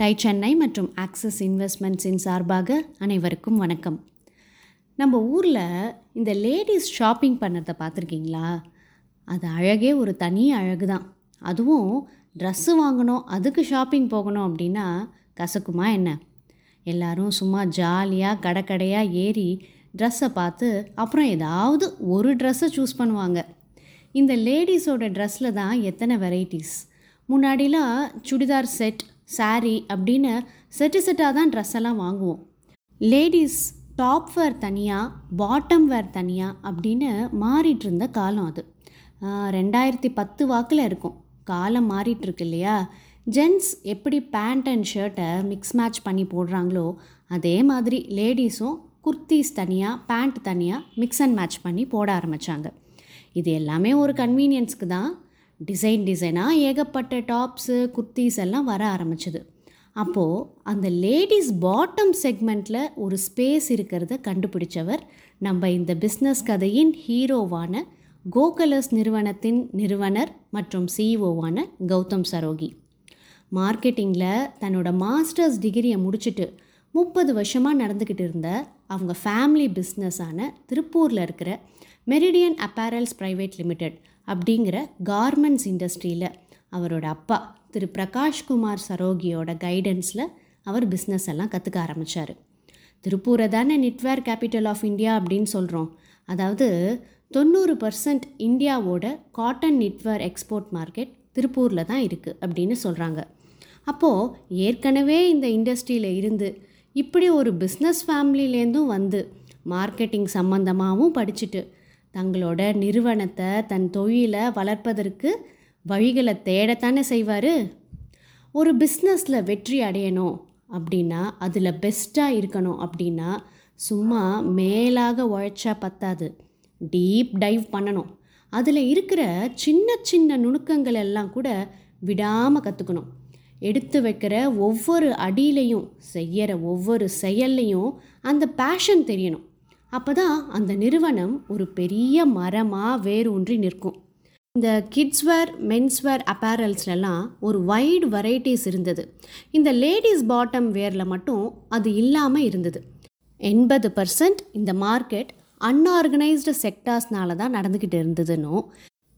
Tie Chennai மற்றும் axis இன்வெஸ்ட்மெண்ட்ஸின் சார்பாக அனைவருக்கும் வணக்கம். நம்ம ஊரில் இந்த லேடிஸ் ஷாப்பிங் பண்ணுறத பார்த்துருக்கீங்களா? அது அழகே ஒரு தனி அழகு தான். அதுவும் ட்ரெஸ்ஸு வாங்கணும் அதுக்கு ஷாப்பிங் போகணும் அப்படின்னா கசக்குமா என்ன? எல்லாரும் சும்மா ஜாலியாக கடை கடையாக ஏறி ட்ரெஸ்ஸை பார்த்து அப்புறம் ஏதாவது ஒரு ட்ரெஸ்ஸை சூஸ் பண்ணுவாங்க. இந்த லேடிஸோட ட்ரெஸ்ஸில் தான் எத்தனை வெரைட்டிஸ்? முன்னாடிலாம் சுடிதார் செட் saree அப்படின்னு செட்டு செட்டாக தான் ட்ரெஸ் எல்லாம் வாங்குவோம். லேடிஸ் டாப் வேர் தனியாக பாட்டம் வேர் தனியாக அப்படின்னு மாறிட்டு இருந்த காலம் அது. ரெண்டாயிரத்தி பத்து வாக்கில் இருக்கும். காலம் மாறிட்டுருக்கு இல்லையா? ஜென்ஸ் எப்படி பேண்ட் அண்ட் ஷர்ட்டை மிக்ஸ் மேட்ச் பண்ணி போடுறாங்களோ அதே மாதிரி லேடிஸும் குர்த்திஸ் தனியாக பேண்ட் தனியாக மிக்ஸ் அண்ட் மேட்ச் பண்ணி போட ஆரம்பித்தாங்க இது எல்லாமே ஒரு கன்வீனியன்ஸ்க்கு தான். டிசைன் டிசைனாக ஏகப்பட்ட டாப்ஸு குர்த்திஸ் எல்லாம் வர ஆரம்பிச்சது. அப்போது அந்த லேடிஸ் பாட்டம் செக்மெண்ட்டில் ஒரு ஸ்பேஸ் இருக்கிறத கண்டுபிடிச்சவர் நம்ம இந்த பிஸ்னஸ் கதையின் ஹீரோவான கோகலர்ஸ் நிறுவனத்தின் நிறுவனர் மற்றும் சிஇஓவான கௌதம் சரோகி. மார்க்கெட்டிங்கில் தன்னோட மாஸ்டர்ஸ் டிகிரியை முடிச்சுட்டு முப்பது வருஷமாக நடந்துக்கிட்டு இருந்த அவங்க ஃபேமிலி பிஸ்னஸான திருப்பூரில் இருக்கிற மெரிடியன் அப்பேரல்ஸ் ப்ரைவேட் லிமிடெட் அப்படிங்கிற கார்மெண்ட்ஸ் இண்டஸ்ட்ரியில் அவரோட அப்பா திரு பிரகாஷ்குமார் சரோகியோட கைடன்ஸில் அவர் பிஸ்னஸ் எல்லாம் கற்றுக்க ஆரம்பித்தார் திருப்பூரை தானே நிட்வேர் கேபிட்டல் ஆஃப் இந்தியா அப்படின்னு சொல்கிறோம் அதாவது தொண்ணூறு பர்சன்ட் இந்தியாவோட காட்டன் நிட்வேர் எக்ஸ்போர்ட் மார்க்கெட் திருப்பூரில் தான் இருக்குது அப்படின்னு சொல்கிறாங்க அப்போது ஏற்கனவே இந்த இண்டஸ்ட்ரியில் இருந்து இப்படி ஒரு பிஸ்னஸ் ஃபேமிலிலேருந்தும் வந்து மார்க்கெட்டிங் சம்மந்தமாகவும் படிச்சுட்டு தங்களோட நிறுவனத்தை தன் தொழிலை வளர்ப்பதற்கு வழிகளை தேடத்தானே செய்வார்? ஒரு பிஸ்னஸில் வெற்றி அடையணும் அப்படின்னா அதில் பெஸ்ட்டாக இருக்கணும் அப்படின்னா சும்மா மேலாக உழைச்சா பத்தாது. டீப் டைவ் பண்ணணும். அதில் இருக்கிற சின்ன சின்ன நுணுக்கங்கள் எல்லாம் கூட விடாமல் கற்றுக்கணும் எடுத்து வைக்கிற ஒவ்வொரு அடியிலையும் செய்கிற ஒவ்வொரு செயல்லையும் அந்த பேஷன் தெரியணும். அப்போ தான் அந்த நிறுவனம் ஒரு பெரிய மரமாக வேரூன்றி நிற்கும். இந்த கிட்ஸ்வேர் மென்ஸ்வேர் அப்பேரல்ஸ்லலாம் ஒரு வைடு வெரைட்டிஸ் இருந்தது. இந்த லேடிஸ் பாட்டம் வேரில் மட்டும் அது இல்லாமல் இருந்தது. எண்பது பர்சன்ட் இந்த மார்க்கெட் அன்ஆர்கனைஸ்டு செக்டார்ஸ்னால தான் நடந்துக்கிட்டு இருந்ததுன்னும்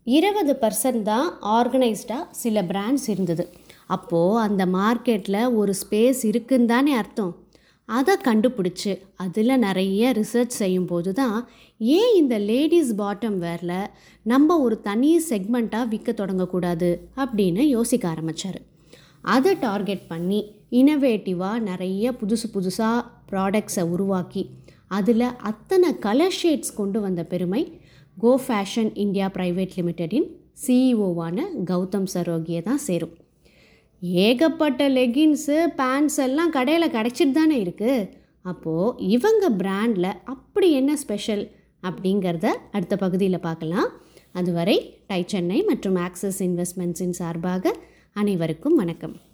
இருபது பர்சன்ட் தான் ஆர்கனைஸ்டாக சில பிராண்ட்ஸ் இருந்தது. அப்போது அந்த மார்க்கெட்டில் ஒரு ஸ்பேஸ் இருக்குன்னு தானே அர்த்தம். அதை கண்டுபிடிச்சி அதில் நிறைய ரிசர்ச் செய்யும்போது தான் ஏன் இந்த லேடிஸ் பாட்டம் வேரில் நம்ம ஒரு தனி செக்மெண்ட்டாக விற்க தொடங்கக்கூடாது அப்படின்னு யோசிக்க ஆரம்பித்தார் அதை டார்கெட் பண்ணி இனோவேட்டிவாக நிறைய புதுசு புதுசாக ப்ராடக்ட்ஸை உருவாக்கி அதில் அத்தனை கலர் ஷேட்ஸ் கொண்டு வந்த பெருமை கோ ஃபேஷன் இந்தியா ப்ரைவேட் லிமிடெடின் சிஇஓவான கௌதம் சரோகியை தான் சேரும். ஏகப்பட்ட லெகின்ஸு பேண்ட்ஸ் எல்லாம் கடையில் கிடச்சிட்டு தானே இருக்குது அப்போது இவங்க பிராண்டில் அப்படி என்ன ஸ்பெஷல் அப்படிங்கிறத அடுத்த பகுதியில் பார்க்கலாம். அதுவரை டை சென்னை மற்றும் ஆக்சிஸ் இன்வெஸ்ட்மெண்ட்ஸின் சார்பாக அனைவருக்கும் வணக்கம்.